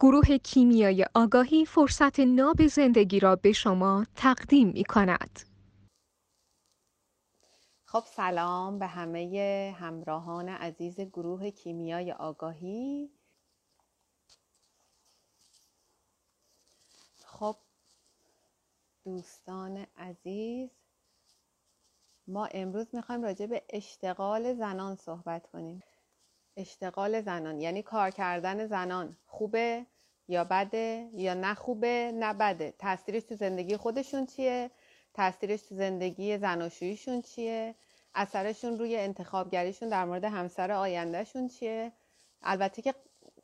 گروه کیمیای آگاهی فرصت ناب زندگی را به شما تقدیم می کند. خب سلام به همه همراهان عزیز گروه کیمیای آگاهی خب دوستان عزیز ما امروز می‌خوایم راجع به اشتغال زنان صحبت کنیم اشتغال زنان یعنی کار کردن زنان خوبه یا بده یا نه خوبه نه بده؟ تاثیرش تو زندگی خودشون چیه؟ تاثیرش تو زندگی زناشوییشون چیه؟ اثرشون روی انتخابگریشون در مورد همسر آیندهشون چیه؟ البته که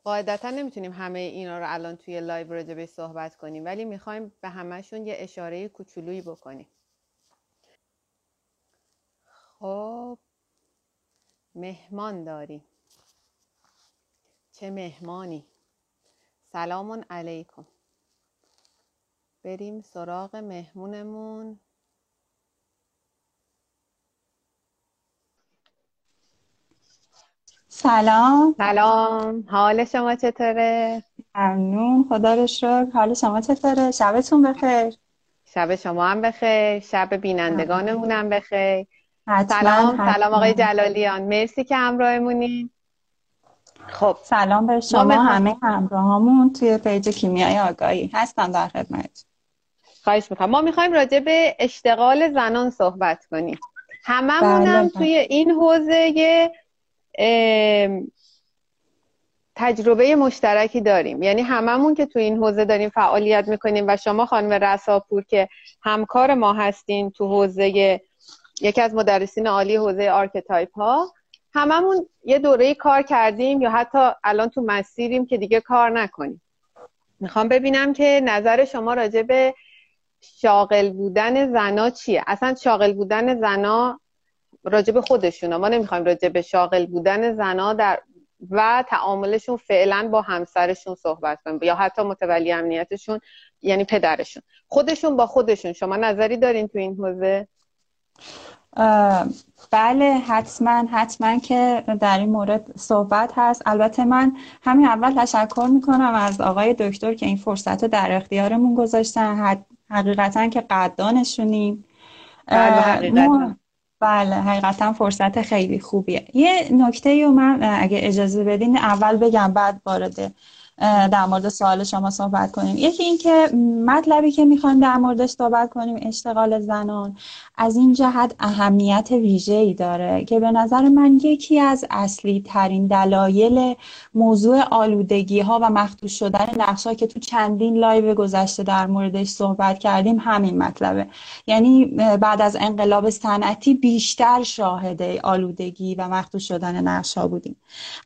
قاعدتا نمی‌تونیم همه اینا رو الان توی لایو راجبش صحبت کنیم ولی می‌خوایم به همهشون یه اشاره کوچولویی بکنیم. خب مهمان داریم. چه مهمانی. سلام علیکم. بریم سراغ مهمونمون. سلام. سلام. حال شما چطوره؟ ممنون. خدا رو شکر. حال شما چطوره؟ شبتون بخیر. شب شما هم بخیر. شب بینندگانمون هم بخیر. سلام حتما. سلام. آقای جلالیان. مرسی که همراهمونین. خب. سلام به شما. همه همراهامون توی پیج کیمیای آگاهی هستم در خدمت. خواهش می‌کنم. ما می‌خوایم راجع به اشتغال زنان صحبت کنیم. هممون بله، بله. توی این حوزه تجربه مشترکی داریم. یعنی هممون که توی این حوزه داریم فعالیت می‌کنیم و شما خانم رساپور که همکار ما هستین تو حوزه یکی از مدرسین عالی حوزه archetype ها هممون یه دوره کار کردیم یا حتی الان تو مسیریم که دیگه کار نکنیم. می‌خوام ببینم که نظر شما راجع به شاغل بودن زنا چیه؟ اصلا شاغل بودن زنا راجع به خودشون ما نمی‌خوایم راجع به شاغل بودن زنا در و تعاملشون فعلا با همسرشون صحبت کنیم. یا حتی متولی امنیتشون یعنی پدرشون. خودشون با خودشون. شما نظری دارین تو این حوزه؟ بله حتما حتما که در این مورد صحبت هست. البته من همین اول تشکر می‌کنم از آقای دکتر که این فرصت رو در اختیارمون گذاشتن. حقیقتا که قدردانشونیم بله، حقیقتا. بله حقیقتا فرصت خیلی خوبیه. یه نکته رو من اگه اجازه بدین اول بگم بعد وارد در مورد سوال شما صحبت کنیم. یکی اینکه مطلبی که می‌خوایم در موردش صحبت کنیم اشتغال زنان از این جهت اهمیت ویژه‌ای داره که به نظر من یکی از اصلی ترین دلایل موضوع آلودگی ها و مخدوش شدن نقش که تو چندین live گذشته در موردش صحبت کردیم همین مطلبه. یعنی بعد از انقلاب صنعتی بیشتر شاهد آلودگی و مخدوش شدن نقش بودیم.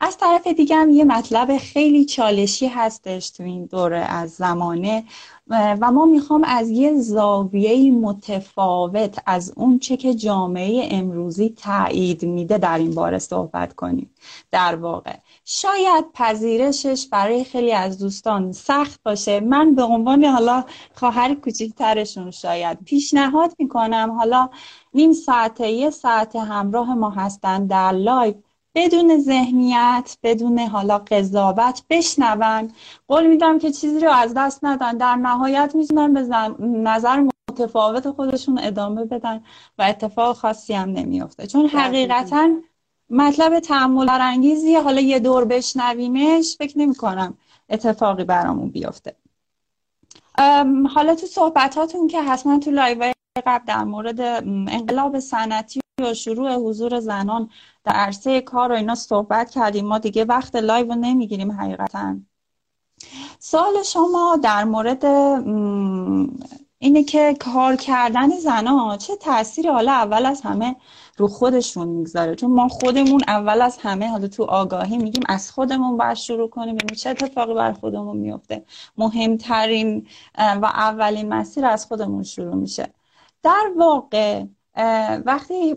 از طرف دیگه هم یه مطلب خیلی چالشی هستش تو این دوره از زمانه؟ و ما می‌خوام از یه زاویه متفاوت از اون چه که جامعه امروزی تایید میده در این باره صحبت کنیم. در واقع شاید پذیرشش برای خیلی از دوستان سخت باشه. من به عنوان حالا خواهر کوچیکترشون شاید پیشنهاد می‌کنم. حالا نیم ساعته یه ساعت همراه ما هستن در live بدون ذهنیت بدون حالا قضاوت بشنون. قول میدم که چیزی رو از دست ندن. در نهایت می‌تونن به نظر متفاوت خودشون ادامه بدن و اتفاق خاصی هم نمیفته چون. حقیقتا مطلب تأمل برانگیزیه حالا یه دور بشنویمش فکر نمی کنم اتفاقی برامون بیفته. حالا تو صحبتاتون که حتما تو live قبل در مورد انقلاب صنعتی و شروع حضور زنان در عرصه کار و اینا صحبت کردیم. ما دیگه وقت لایو رو نمی‌گیریم حقیقتا. سوال شما در مورد اینه که کار کردن زنها چه تأثیری حالا اول از همه رو خودشون می‌گذاره؟ چون ما خودمون اول از همه حالا تو آگاهی میگیم از خودمون باید شروع کنیم ببینیم چه اتفاقی بر خودمون میفته مهمترین و اولین مسیر از خودمون شروع میشه. در واقع وقتی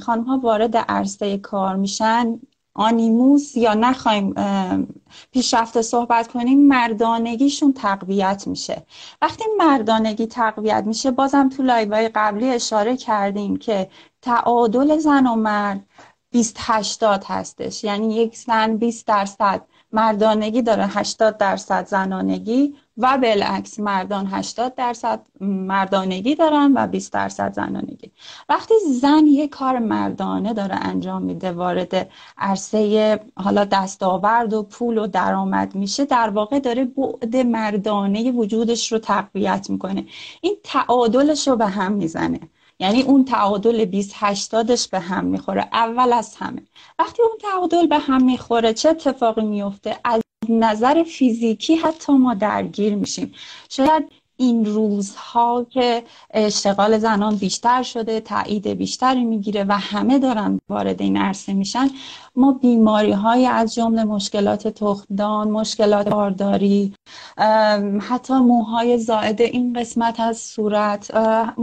خانم ها وارد عرصه کار میشن آنیموس یا نخوایم اه، پیشرفته صحبت کنیم مردانگیشون تقویت میشه. وقتی مردانگی تقویت میشه بازم تو لایوهای قبلی اشاره کردیم که تعادل زن و مرد 20 80 هستش. یعنی یک زن 20 درصد مردانگی داره 80 درصد زنانگی. و بالعکس مردان 80 درصد مردانگی دارن و 20 درصد زنانگی. وقتی زن یه کار مردانه داره انجام میده وارد عرصه حالا دستاورد و پول و درآمد میشه در واقع داره بعد مردانه وجودش رو تقویت می‌کنه. این تعادلش رو به هم می‌زنه. یعنی اون تعادل 20 80 به هم می‌خوره. اول از همه. وقتی اون تعادل به هم می‌خوره چه اتفاقی میفته از نظر فیزیکی حتی ما درگیر میشیم. شاید این روزها که اشتغال زنان بیشتر شده تایید بیشتری می‌گیره و همه دارن وارد این عرصه میشن ما بیماری های از جمله مشکلات تخمدان مشکلات بارداری حتی موهای زائد این قسمت از صورت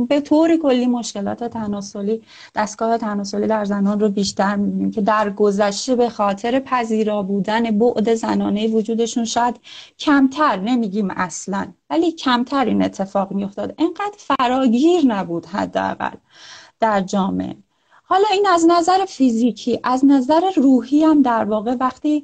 به طور کلی مشکلات تناسلی دستگاه تناسلی در زنان رو بیشتر می‌بینیم که در گذشته به خاطر پذیرا بودن بعد زنانه وجودشون شاید کمتر نمیگیم اصلا ولی کمتر این اتفاق میافتاد. انقدر فراگیر نبود حداقل در جامعه. حالا این از نظر فیزیکی از نظر روحی هم در واقع وقتی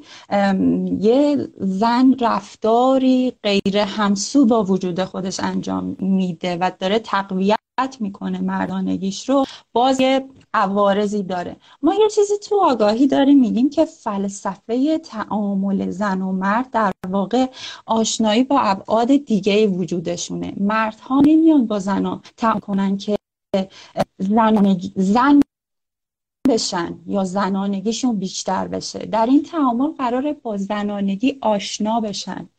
یه زن رفتاری غیر همسو با وجود خودش انجام میده و داره تقویت می‌کنه مردانگیش رو باز یه عوارضی داره. ما یه چیزی تو آگاهی داریم میگیم که فلسفه تعامل زن و مرد در واقع آشنایی با ابعاد دیگه وجودشونه. مردها نمیان با زن تعامل کنن که زن, زن بشن یا زنانگیشون بیشتر بشه. در این تعامل قراره با زنانگی آشنا بشن.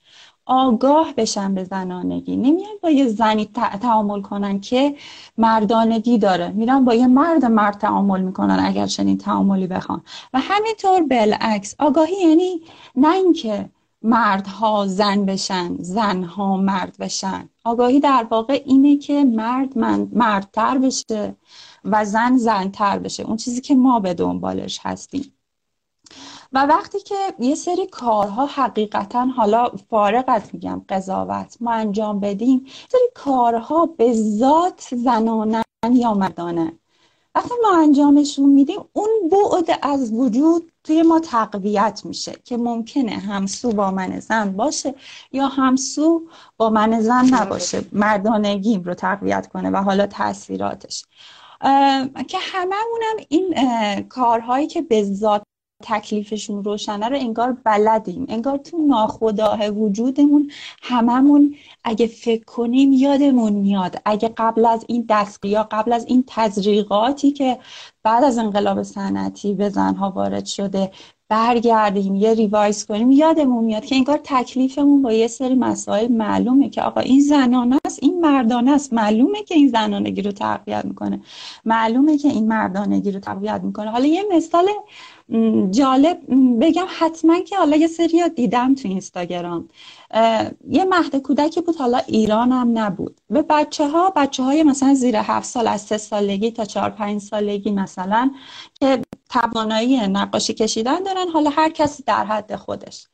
آگاه بشن به زنانگی. نمیان با یه زنی تعامل کنن که مردانگی داره. میرن با یه مرد مرد تعامل می‌کنن اگر چنین تعاملی بخوان. و همینطور بالعکس. آگاهی یعنی نه اینکه مردها زن بشن زنها مرد بشن. آگاهی در واقع اینه که مرد من مردتر بشه. و زن زنتر بشه. اون چیزی که ما به دنبالش هستیم. و وقتی که یه سری کارها حقیقتا حالا فارغ میگم قضاوت ما انجام بدیم سری کارها به ذات زنانن یا مردانه. وقتی ما انجامشون میدیم اون بعد از وجود توی ما تقویت میشه که ممکنه همسو با من زن باشه یا همسو با من زن نباشه. مردانگیم رو تقویت کنه و حالا تاثیراتش که هممونم این کارهایی که به ذات تکلیفشون روشنه رو انگار بلدیم. انگار تو ناخداه وجودمون هممون اگه فکر کنیم یادمون میاد. اگه قبل از این دستگیا قبل از این تزریقاتی که بعد از انقلاب صنعتی به زنها وارد شده برگردیم یه ریوایز کنیم یادمون میاد که انگار تکلیفمون با یه سری مسائل معلومه که آقا این زنانه است این مردانه است. معلومه که این زنانگی رو تقویت می‌کنه. معلومه که این مردانگی رو تقویت می‌کنه. حالا یه مثال جالب بگم حتما که حالا یه سری دیدم تو اینستاگرام. یه مهد کودکی بود حالا ایران هم نبود. به بچه ها بچه های مثلا زیر هفت سال از سه سالگی تا چهار پنج سالگی مثلا که توانایی نقاشی کشیدن دارن حالا هر کسی در حد خودش.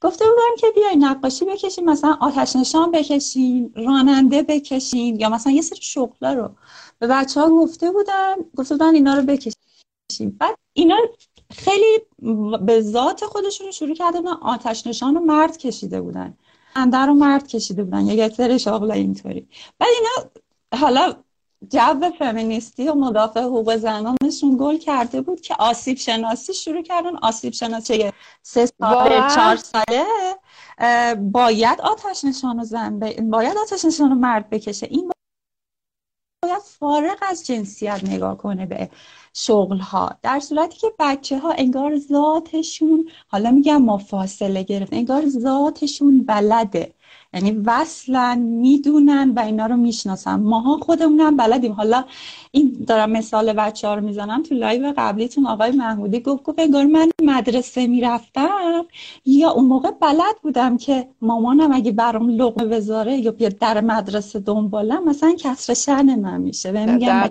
گفته بودم که بیای نقاشی بکشین مثلا آتش نشان بکشین راننده بکشین یا مثلا یه سری شغلا رو. به بچه ها گفته بودم گفته بودن اینا رو بکشین بعد اینا خیلی به ذات خودشون شروع کرده بودن آتش نشان رو مرد کشیده بودن. اندر رو مرد کشیده بودن. یا سری شغل اینطوری. بعد اینا حالا جو فمینیستی و مدافع حقوق زنانشون گل کرده بود که آسیب شناسی شروع کردن. آسیب شناسی سه ساله چهار ساله باید آتش نشان زن باید آتش نشان مرد بکشه. این باید فارغ از جنسیت نگاه کنه به شغل ها در صورتی که بچه ها انگار ذاتشون حالا میگم ما فاصله گرفت انگار ذاتشون بلده. یعنی وصلن می‌دونن و اینا رو می‌شناسن. ماها خودمونم بلدیم. حالا این دارم مثال بچه ها رو می‌زنم. تو live قبلیتون آقای محمودی گفت گفت انگار من مدرسه می‌رفتم یا اون موقع بلد بودم که مامانم اگه برام لقمه بذاره یا بیا در مدرسه دنبالم مثلا کسر شأن من میشه. و میگم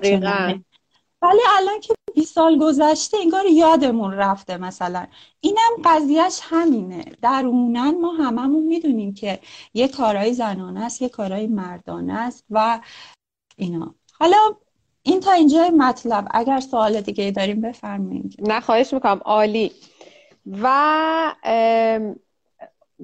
ولی الان که 20 سال گذشته انگار یادمون رفته مثلا. اینم قضیهش همینه. درونن ما هممون می‌دونیم که یه کارهای زنانه است یه کارهای مردانه است و اینا. حالا این تا اینجا مطلب. اگر سوال دیگه داریم بفرمایید. نه خواهش می‌کنم. عالی. و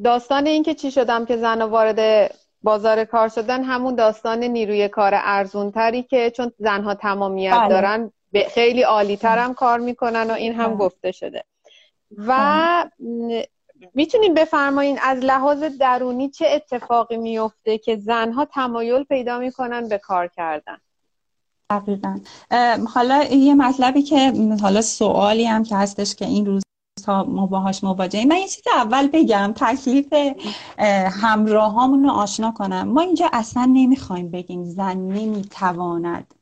داستان این که چی شدم که زن وارد بازار کار شدن همون داستان نیروی کار ارزون تری که چون زنها تمامیت بله. دارن خیلی عالی هم کار می‌کنن و این هم بله. گفته شده و بله. می‌تونین بفرمایین از لحاظ درونی چه اتفاقی میفته که زنها تمایل پیدا می‌کنن به کار کردن دقیقا حالا یه مطلبی که حالا سوالی هم که هستش که این روز تا ما باهاش مواجهیم. من یه چیز اول بگم تکلیف همراهامون رو آشنا کنم. ما اینجا اصلا نمی‌خوایم بگیم زن نمی‌تواند.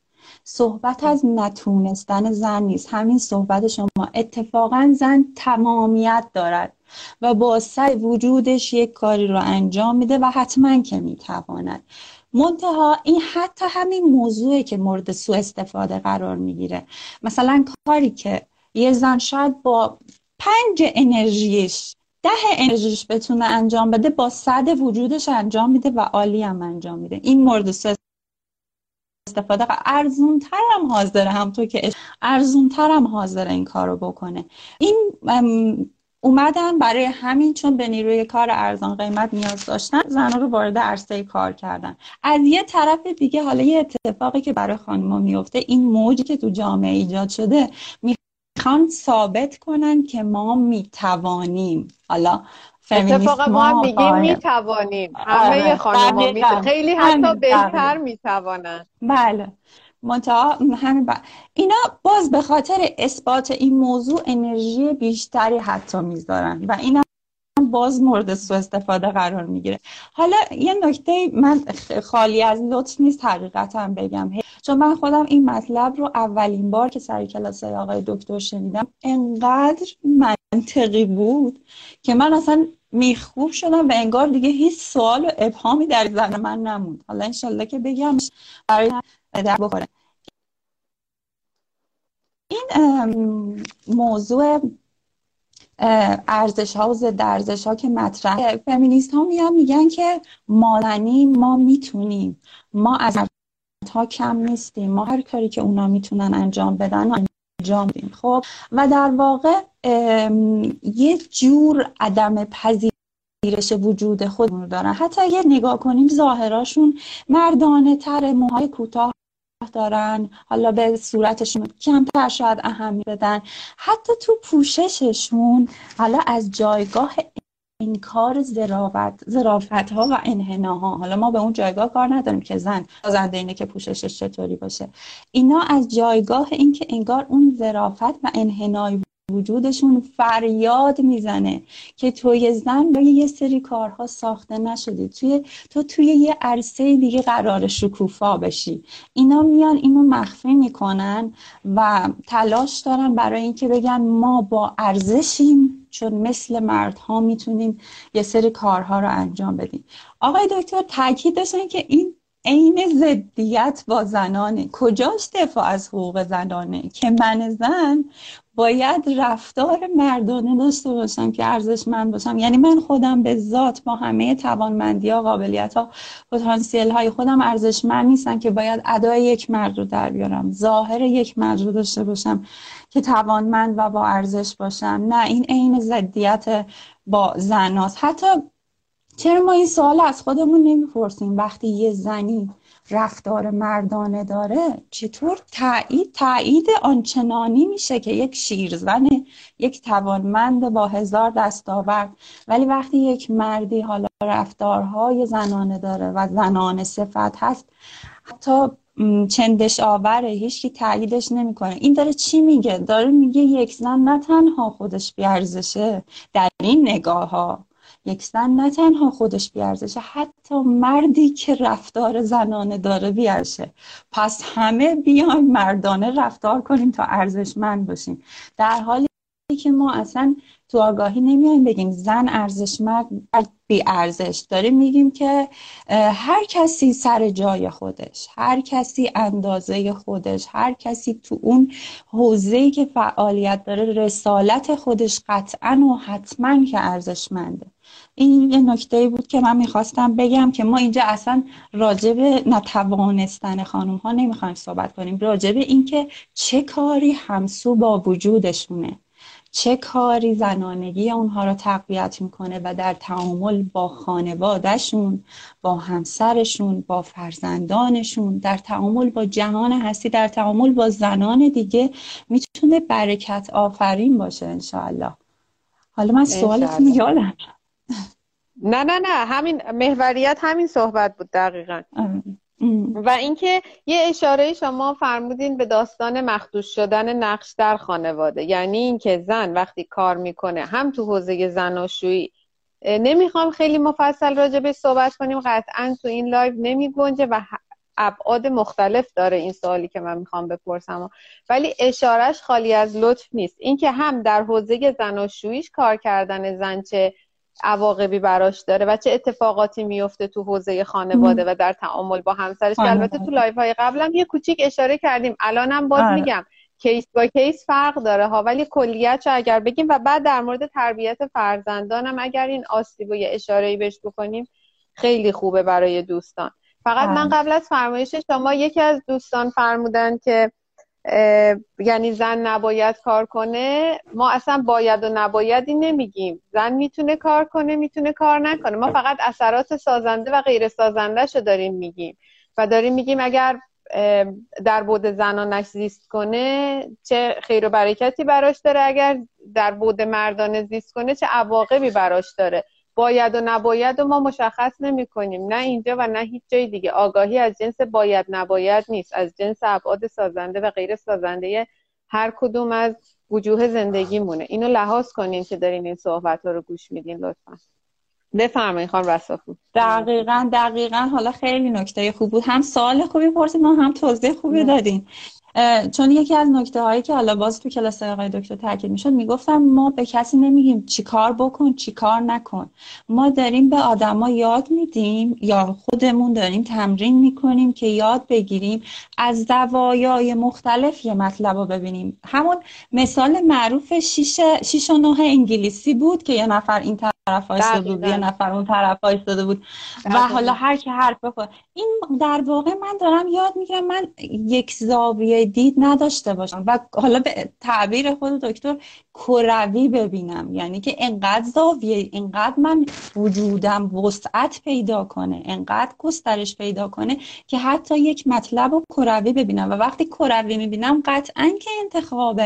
صحبت از نتونستن زن نیست. همین صحبت شما. اتفاقا زن تمامیت دارد و با سعی وجودش یک کاری رو انجام میده و حتما که می‌تواند. منتها این حتی همین موضوعی که مورد سوء استفاده قرار می‌گیره. مثلا کاری که یه زن شاید با پنج انرژیش ده انرژیش بتونه انجام بده با صد وجودش انجام میده و عالی هم انجام میده. این مورد سوء استفاده ارزون هم حاضره همطور که ارزون هم حاضره این کار رو بکنه. این اومدن برای همین چون به نیروی کار ارزان قیمت نیاز داشتن زنها رو وارد عرصه کار کردن. از یه طرف دیگه حالا یه اتفاقی که برای خانم‌ها میفته این موجی که تو جامعه ایجاد شده می‌خوان ثابت کنن که ما می‌توانیم. حالا اتفاقا ما هم میگیم آره. می‌توانیم. همه آره. خانم خیلی حتی بهتر می‌توانن. بله. منتها همین اینا باز به خاطر اثبات این موضوع انرژی بیشتری حتی می‌ذارن و اینا باز مورد سو استفاده قرار می‌گیره. حالا یه نکته من خالی از لطف نیست حقیقتا بگم. چون من خودم این مطلب رو اولین بار که سر کلاس آقای دکتر شنیدم انقدر منطقی بود که من اصلا میخوب شدم و انگار دیگه هیچ سوال و ابهامی در ذهن من نموند. حالا انشالله که بگم برای در بخوره. این موضوع ارزش ها و ضد ارزش ها که مطرح. فمینیست ها میان میگن که مالنی ما می‌تونیم. ما از ها کم نیستیم. ما هر کاری که اونا می‌تونن انجام بدن انجام دیم خب و در واقع یه جور عدم پذیرش وجود خودمون دارن. حتی اگه نگاه کنیم ظاهراشون مردانه تر موهای کوتاه دارن حالا به صورتشون کمتر شاید اهمی بدن. حتی تو پوشششون حالا از جایگاه انکار زرافت زرافت ها و انحناها حالا ما به اون جایگاه کار نداریم که زن بازنده اینه که پوششش چطوری باشه. اینا از جایگاه اینکه انگار اون زرافت و انحنای وجودشون فریاد می‌زنه که توی زن برای یه سری کارها ساخته نشدی توی تو توی یه عرصه دیگه قرار شکوفا بشی. اینا میان اینو مخفی می‌کنن و تلاش دارن برای اینکه بگن ما با ارزشیم چون مثل مردها می‌تونیم یه سری کارها رو انجام بدیم. آقای دکتر تاکید داشتن که این عین ضدیت با زنانه. کجاش دفاع از حقوق زنانه؟ که من زن باید رفتار مردانه داشته باشم که ارزشمند باشم. یعنی من خودم به ذات با همه توانمندی ها قابلیت ها پتانسیل های خودم ارزشمند نیستم که باید ادای یک مرد رو در بیارم. ظاهر یک مرد رو داشته باشم که توانمند و با ارزش باشم. نه این عین ضدیت با زناست. حتی چرا ما این سوال از خودمون نمی‌پرسیم؟ وقتی یه زنی رفتار مردانه داره چطور تایید تایید آنچنانی میشه که یک شیرزن یک توانمند با هزار دستاورد. ولی وقتی یک مردی حالا رفتارهای زنانه داره و زنانه صفت هست حتی چندش آوره هیچکی تاییدش نمی‌کنه. این داره چی میگه؟ داره میگه یک زن نه تنها خودش بیارزشه در این نگاه ها یک زن نه تنها خودش بیارزشه حتی مردی که رفتار زنانه داره بیارزشه. پس همه بیایم مردانه رفتار کنیم تا ارزشمند باشیم. در حالی که ما اصلا تو آگاهی نمیایم بگیم زن ارزشمند بی ارزش. داریم میگیم که هر کسی سر جای خودش هر کسی اندازه خودش هر کسی تو اون حوزه‌ای که فعالیت داره رسالت خودش قطعا و حتما که ارزشمنده. این یه نکته بود که من می‌خواستم بگم که ما اینجا اصلا راجب نتوانستن خانم ها نمی‌خوایم صحبت کنیم. راجب اینکه چه کاری همسو با وجودشونه. چه کاری زنانگی اونها رو تقویت می‌کنه و در تعامل با خانوادهشون با همسرشون با فرزندانشون در تعامل با جهان هستی در تعامل با زنان دیگه می‌تونه برکت آفرین باشه انشاءالله. حالا من سوالتون یادم نه نه نه همین محوریت همین صحبت بود دقیقا. و اینکه یه اشاره شما فرمودین به داستان مخدوش شدن نقش در خانواده. یعنی اینکه زن وقتی کار می‌کنه هم تو حوزه زناشویی نمی‌خوام خیلی مفصل راجع به صحبت کنیم قطعا تو این live نمی گنجه و ابعاد مختلف داره این سوالی که من می‌خوام بپرسم. ولی اشارش خالی از لطف نیست. اینکه هم در حوزه زناشوییش کار کردن زن چه عواقبی براش داره و چه اتفاقاتی میفته تو حوزه خانواده و در تعامل با همسرش که البته تو live های قبلم یه کوچیک اشاره کردیم الانم باز آره. میگم case با case فرق داره ها ولی کلیت اگر بگیم و بعد در مورد تربیت فرزندانم اگر این آسیب و یه اشاره بهش بکنیم خیلی خوبه برای دوستان فقط من بله. قبل از فرمایش شما یکی از دوستان فرمودن که یعنی زن نباید کار کنه ما اصلا باید و نبایدی نمیگیم. زن می‌تونه کار کنه می‌تونه کار نکنه. ما فقط اثرات سازنده و غیر سازنده شو داریم میگیم. و داریم میگیم اگر در بود زنانش زیست کنه چه خیر و برکتی براش داره. اگر در بود مردانه زیست کنه چه عواقبی براش داره. باید و نباید و ما مشخص نمی کنیم نه اینجا و نه هیچ جای دیگه. آگاهی از جنس باید نباید نیست. از جنس ابعاد سازنده و غیر سازنده هر کدوم از وجوه زندگی مونه اینو لحاظ کنین که دارین این صحبت ها رو گوش میدین لطفا. بفرمایید خانم رسافو دقیقا دقیقا. حالا خیلی نکته خوب بود. هم سوال خوبی پرسید ما هم توضیح خوبی دادیم. چون یکی از نکته هایی که حالا باز تو کلاس آقای دکتر تاکید می‌شد می‌گفتم ما به کسی نمیگیم چی کار بکن چی کار نکن. ما داریم به آدما یاد میدیم یا خودمون داریم تمرین می‌کنیم که یاد بگیریم از زوایای مختلف یه مطلب رو ببینیم. همون مثال معروف شیش, و انگلیسی بود که یه نفر این طرف ایستاده بود یه نفر اون طرف ایستاده بود. و حالا هر کی حرف بخور این در واقع من دارم یاد می‌گیرم من یک زاویه دید نداشته باشم. و حالا به تعبیر خود دکتر کروی ببینم. یعنی که انقدر زاویه انقدر من وجودم وسعت پیدا کنه انقدر گسترش پیدا کنه که حتی یک مطلب و کروی ببینم. و وقتی کروی می‌بینم قطعا که انتخاب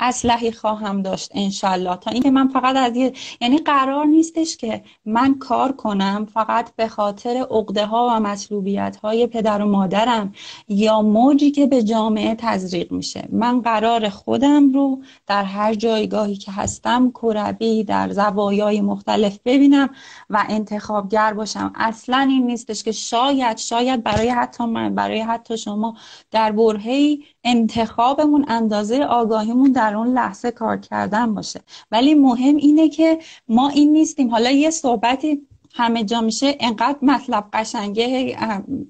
اسلحی خواهم داشت انشالله تا اینکه من فقط از یعنی قرار نیستش که من کار کنم فقط به خاطر عقده ها و مطلوبیت های پدر و مادرم یا موجی که به جامعه تزریق میشه. من قرار خودم رو در هر جایگاهی که هستم کروی در زوایای مختلف ببینم و انتخابگر باشم. اصلا این نیستش که شاید شاید برای حتی من برای حتی شما در برهی انتخابمون اندازه آگاهیمون در اون لحظه کار کردن باشه. ولی مهم اینه که ما این نیستیم. حالا یه صحبتی همه جا میشه. انقدر مطلب قشنگه.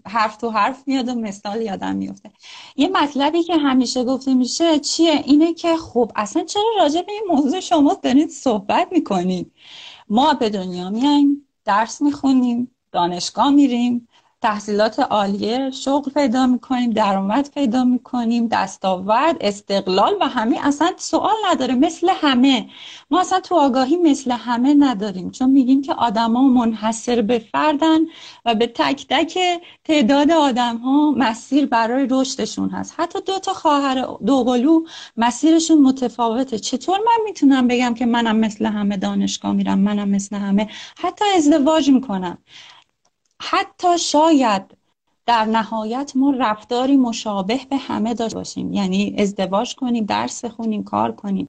حرف تو حرف میاد و مثال یادم میفته. یه مطلبی که همیشه گفته میشه چیه؟ اینه که خب اصلا چرا راجع به این موضوع شما دارید صحبت می‌کنید؟ ما به دنیا میایم درس می‌خونیم دانشگاه میریم. تحصیلات عالیه شغل پیدا می‌کنیم درآمد پیدا می‌کنیم دستاورد استقلال و همه اصلا سوال نداره مثل همه. ما اصلا تو آگاهی مثل همه نداریم چون میگیم که آدما منحصر به فردن و به تک تک تعداد آدم ها مسیر برای رشدشون هست. حتی دو تا خواهر دوقلو مسیرشون متفاوته. چطور من می‌تونم بگم که منم مثل همه دانشگاه میرم منم مثل همه؟ حتی ازدواج می‌کنم. حتی شاید در نهایت ما رفتاری مشابه به همه داشته باشیم. یعنی ازدواج کنیم درس بخونیم کار کنیم.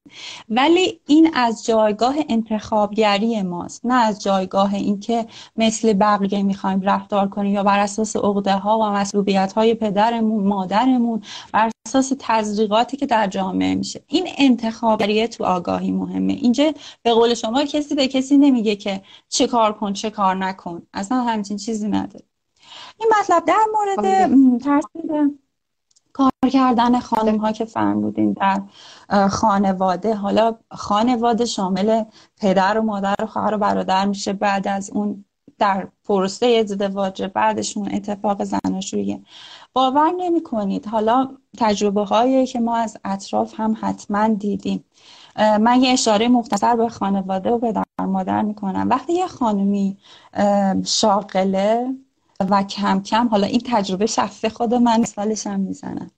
ولی این از جایگاه انتخابگری ماست. نه از جایگاه اینکه مثل بقیه می‌خوایم رفتار کنیم یا بر اساس عقده ها و مسئولیت های پدرمون مادرمون بر اساس تزریقاتی که در جامعه میشه. این انتخابگری تو آگاهی مهمه. اینجا به قول شما کسی به کسی نمیگه که چه کار کن چه کار نکن. اصلا همچین چیزی نداره. این مطلب در مورد ترتیب کار کردن خانم ها که فرمودین در خانواده. حالا خانواده شامل پدر و مادر و خواهر و برادر میشه. بعد از اون در پروسه ازدواج بعدشون اتفاق زناشویی باور نمی کنید حالا تجربه هایی که ما از اطراف هم حتما دیدیم. من یه اشاره مختصر به خانواده و به در مادر می‌کنم. وقتی یه خانمی شاغله و کم کم حالا این تجربه شخصی خود من سالش هم می‌زنم.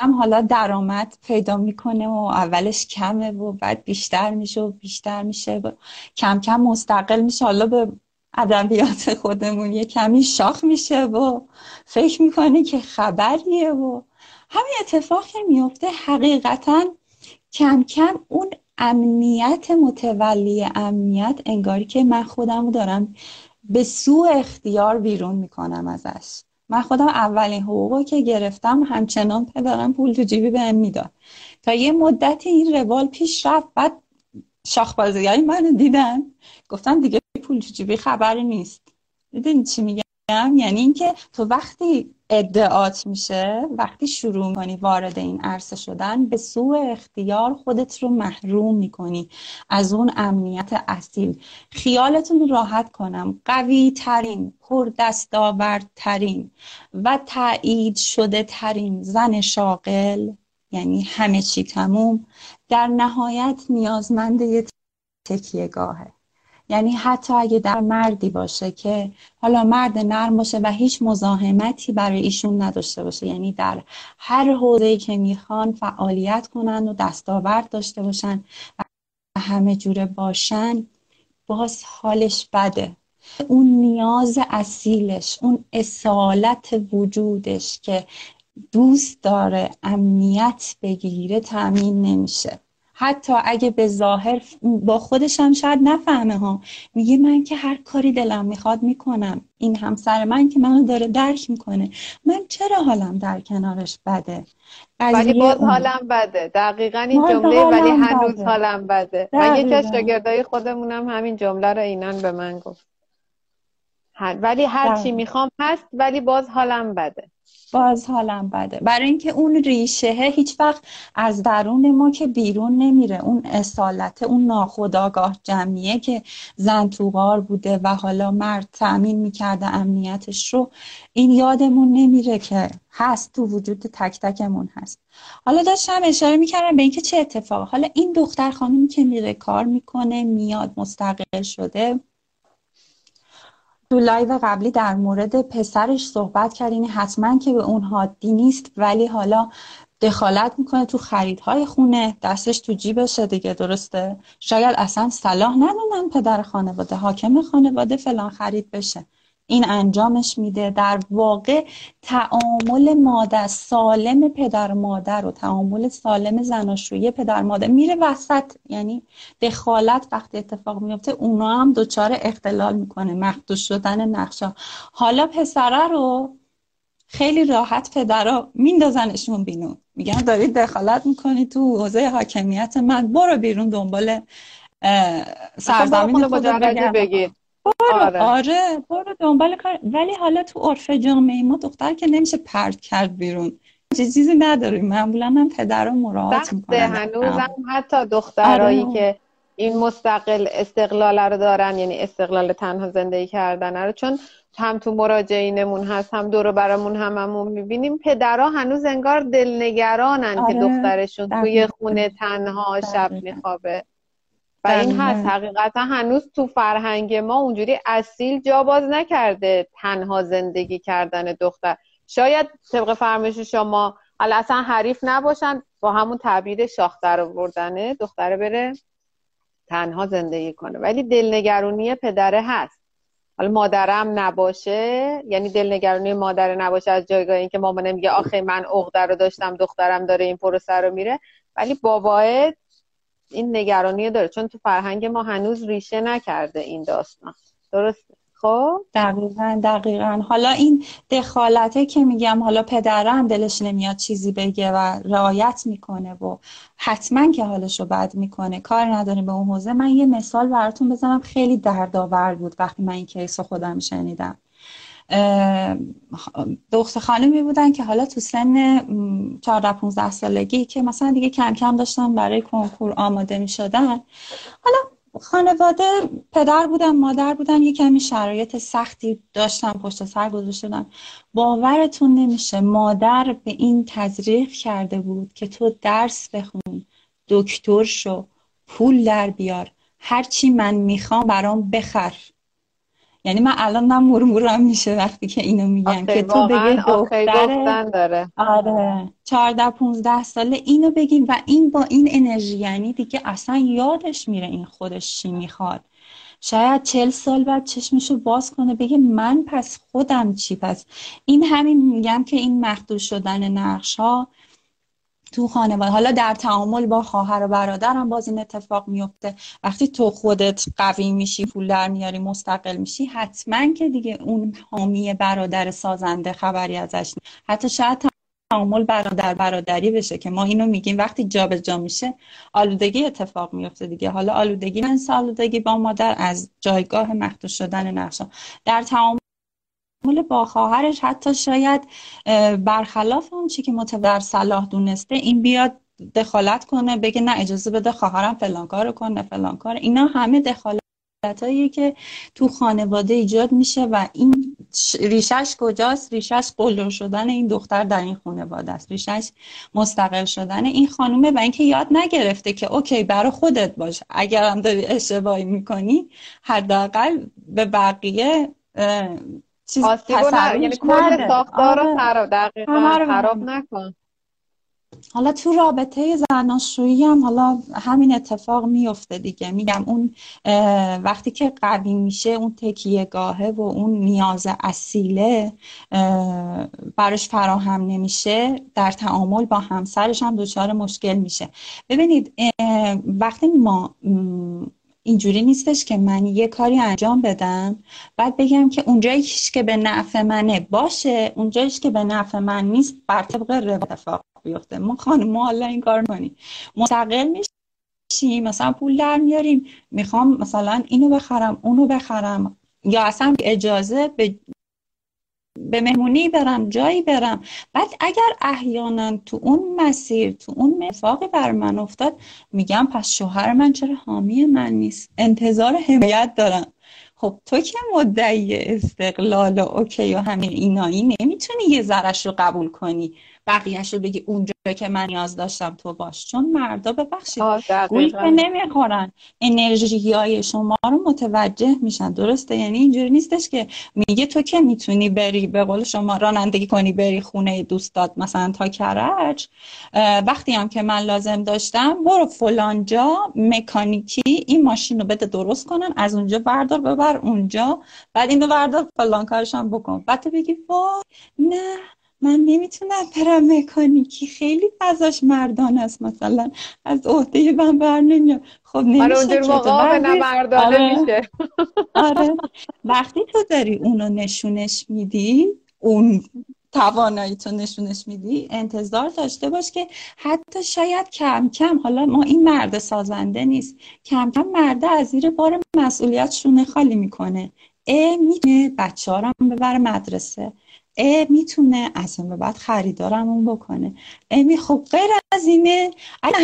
هم حالا درآمد پیدا می‌کنه و اولش کمه و بعد بیشتر میشه و بیشتر میشه و کم کم مستقل میشه. حالا به ادبیات خودمون یه کمی شاخ میشه و فکر می‌کنه که خبریه و همین اتفاق که میفته حقیقتا کم کم اون امنیت متولی امنیت انگاری که من خودم دارم به سوء اختیار بیرون می‌کنم ازش. من خودم اولین حقوقی که گرفتم همچنان پدرم پول تو جیبی بهم می‌داد. تا یه مدتی این روال پیش رفت بعد شاخبازی منو دیدن. گفتن دیگه پول تو جیبی خبری نیست. دیدین چی میگم؟ یعنی اینکه تو وقتی ادعات میشه وقتی شروع کنی وارد این عرصه شدن به سوء اختیار خودت رو محروم می‌کنی. از اون امنیت اصیل. خیالتون راحت کنم. قوی ترین پر ترین و تایید شده ترین زن شاغل یعنی همه چی تموم در نهایت نیازمند یه تکیه گاهه یعنی حتی اگه در مردی باشه که حالا مرد نرم باشه و هیچ مزاحمتی برای ایشون نداشته باشه. یعنی در هر حوزه‌ای که می‌خوان فعالیت کنن و دستاورد داشته باشن و همه جوره باشن باز حالش بده. اون نیاز اصیلش اون اصالت وجودش که دوست داره امنیت بگیره تامین نمیشه. حتی اگه به ظاهر با خودش هم شاید نفهمه ها. میگه من که هر کاری دلم می‌خواد می‌کنم. این همسر من که منو داره درک می‌کنه. من چرا حالم در کنارش بده؟ ولی باز حالم بده. دقیقا این جمله ولی هنوز بده. حالم بده. و یکی از شاگردای خودمونم همین جمله رو اینان به من گفت. ولی هر چی می‌خوام هست ولی باز حالم بده. باز حالم بده. برای اینکه اون ریشه هیچ وقت از درون ما که بیرون نمیره. اون اصالت اون ناخداگاه جمعیه که زن تو بوده و حالا مرد تأمین می‌کرده امنیتش رو این یادمون نمیره که هست تو وجود تک تکمون هست. حالا داشتم اشاره می‌کردم به اینکه چه اتفاق. حالا این دختر خانمی که میره کار می‌کنه میاد مستقل شده تو لایو قبلی در مورد پسرش صحبت کردین حتما که به اون حادی نیست ولی حالا دخالت می‌کنه تو خریدهای خونه دستش تو جیبشه دیگه درسته؟ شاید اصلا صلاح ندونن پدر خانواده حاکم خانواده فلان خرید بشه. این انجامش میده. در واقع تعامل مادر سالم پدر مادر و تعامل سالم زناشویی پدر مادر میره وسط. یعنی دخالت وقتی اتفاق میفته اونا هم دچار اختلال می‌کنه مخدوش شدن نقشا. حالا پسره رو خیلی راحت پدرها میندازنشون بینون میگن دارید دخالت می‌کنی تو حوزه حاکمیت من برو بیرون دنبال سرزمین خودت بگیر. آره. آره برو دنبال کار. ولی حالا تو عرف جامعه ما دختر که نمیشه پرت کرد بیرون. چیزی نداریم. معمولا هم پدر رو مراعات می‌کنن. هنوزم حتی دخترایی آره. که این مستقل استقلال رو دارن یعنی استقلال تنها زندگی کردن رو. چون هم تو مراجعینمون هست هم دور برامون هممون می‌بینیم. پدرها هنوز انگار دلنگرانن آره. که دخترشون توی خونه تنها شب میخوابه. و این هست حقیقتا هنوز تو فرهنگ ما اونجوری اصیل جا باز نکرده تنها زندگی کردن دختر. شاید طبق فرمایش شما حالا اصلا حریف نباشن با همون تعبیر شاختر آوردنه دختره بره تنها زندگی کنه. ولی دلنگرونی پدره هست. حالا مادرم نباشه یعنی دلنگرونی مادر نباشه از جایگاه اینکه مامانه میگه آخه من عقده رو داشتم دخترم داره این پروسه رو میره. ولی باباه این نگرانی داره چون تو فرهنگ ما هنوز ریشه نکرده این داستان. درسته؟ خب؟ دقیقا دقیقا. حالا این دخالته که میگم حالا پدرم دلش نمیاد چیزی بگه و رعایت می‌کنه و حتما که حالش رو بد می‌کنه کار نداریم به اون حوزه من یه مثال براتون بزنم خیلی دردآور بود وقتی من این کیس رو خودم شنیدم. دختر خانمی بودن که حالا تو سن 14 15 سالگی که مثلا دیگه کم کم داشتن برای کنکور آماده می شدن حالا خانواده پدر بودن مادر بودن یه کمی شرایط سختی داشتن پشت سر گذاشتن. باورتون نمیشه مادر به این تزریق کرده بود که تو درس بخون دکتر شو پول در بیار هرچی من می‌خوام برام بخر. یعنی من الان من مرمورم میشه وقتی که اینو میگم که تو بگی دختر داره. آره. 14 15 ساله. اینو بگیم و این با این انرژی یعنی دیگه اصلا یادش میره این خودش چی می‌خواد. شاید چل سال بعد چشمشو باز کنه بگه من پس خودم چی؟ پس این همین میگم که این مخدوش شدن نقش ها تو خانواده. حالا در تعامل با خواهر و برادر هم باز این اتفاق میفته. وقتی تو خودت قوی میشی پول در میاری مستقل میشی حتما که دیگه اون حامی برادر سازنده خبری ازش حتی شاید تعامل برادر برادری بشه که ما اینو میگیم. وقتی جابجا جا میشه آلودگی اتفاق میفته دیگه. حالا آلودگی نه آلودگی با مادر از جایگاه مخدوش شدن نقشا در تعامل با خواهرش حتی شاید برخلاف اون چی که متور صلاح دونسته این بیاد دخالت کنه بگه نه اجازه بده خواهرم فلان کارو کنه فلان کار. اینا همه دخالت هایی که تو خانواده ایجاد میشه و این ریشش کجاست؟ ریشش قلدر شدن این دختر در این خانواده است. ریشش مستقل شدن این خانومه و اینکه یاد نگرفته که اوکی برای خودت باش. اگر هم داری اشتباهی می‌کنی حداقل به بقیه چیز یعنی کل ساختار رو آره. خراب دقیقا خراب نکن. حالا تو رابطه زناشویی هم حالا همین اتفاق میفته دیگه. میگم اون وقتی که قوی میشه اون تکیه گاهه و اون نیاز اصیله براش فراهم نمیشه. در تعامل با همسرش هم دچار مشکل میشه. ببینید وقتی ما اینجوری نیستش که من یه کاری انجام بدم. بعد بگم که اونجایی که به نفع منه باشه اونجایی که به نفع من نیست بر طبق اتفاق بیفته. ما خانم حالا این کار کنیم مستقل میشیم مثلا پول در میاریم. می‌خوام مثلا اینو بخرم اونو بخرم. یا اصلا اجازه به به مهمونی برم جایی برم. بعد اگر احیانا تو اون مسیر تو اون مفاقی بر من افتاد میگم پس شوهر من چرا حامی من نیست؟ انتظار حمایت دارم. خب تو که مدعی استقلال و اوکی و همه اینایی نمی‌تونی یه ذرش رو قبول کنی. بقیهش رو بگی اونجا که من نیاز داشتم تو باش. چون مردا ببخشید گویی که نمی‌خورن. انرژی های شما رو متوجه میشن. درسته؟ یعنی اینجوری نیستش که میگه تو که می‌تونی بری به قول شما رانندگی کنی بری خونه دوستات مثلا تا کرج. وقتی هم که من لازم داشتم برو فلانجا مکانیکی این ماشین رو بده درست کنن از اونجا بردار ببر اونجا بعد اینو بردار فلان کارشم بکن. بعد تو بگی وای نه. من نمی‌تونم برم مکانیکی. خیلی فضاش مردان است مثلا. از عهده من بر نمیاد. خب نمیشه آره. اونجور آره. میشه. آره. وقتی تو داری اونو نشونش میدی اون توانایی تو نشونش میدی انتظار داشته باش که حتی شاید کم کم حالا ما این مرد سازنده نیست. کم کم مرده از زیر بار مسئولیت شونه خالی می‌کنه. اه می‌تونه بچه ها ببره مدرسه. می‌تونه از اون به بعد خریدارمون بکنه. امی خب غیر از اینه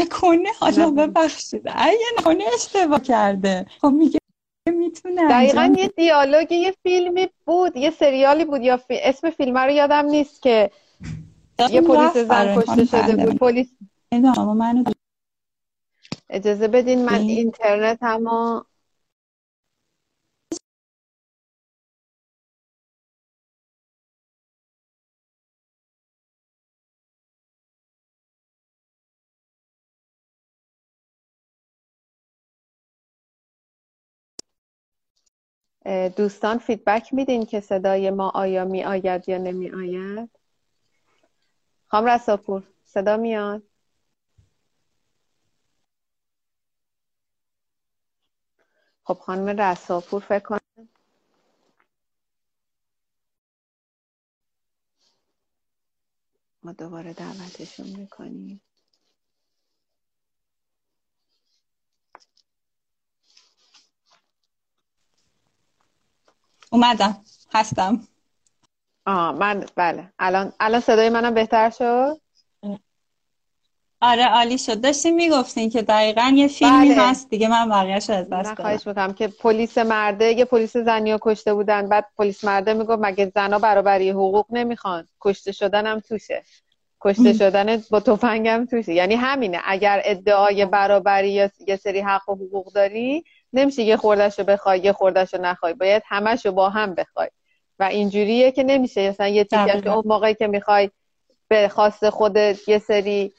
نکنه حالا ببخشید. اگه نکنه اشتباه کرده. خب میگه می‌تونه دقیقا یه دیالوگ یه فیلمی بود یه سریالی بود. یا اسم فیلم رو یادم نیست که یه پلیس زن کشته شده بود. پلیس اجازه بدین من اینترنت اما دوستان فیدبک میدین که صدای ما آیا می آید یا نمی آید خام رساپور صدا میاد؟ خب خانم رساپور فکر کنم ما دوباره دعوتشون می‌کنیم. اومدم. هستم. آه من بله. الان الان صدای منم بهتر شد؟ آره عالی شد. داشتیم می‌گفتین که دقیقا یه فیلمی بله. هست دیگه. من بقیهش از دست خواهش می‌کنم که پلیس مرده یه پلیس زنی کشته بودن. بعد پلیس مرده می‌گفت مگه زنا برابری حقوق نمی‌خوان؟ کشته شدن هم توشه. کشته شدن با تفنگم توشه. یعنی همینه. اگر ادعای برابری یا یه سری حق و حقوق داری نمیشه یه خوردش رو بخوای یه خوردش رو نخوای باید همش رو با هم بخوای. و اینجوریه که نمیشه. مثلا یه تیکش اون موقعی که می‌خوای به خواست خودت یه سری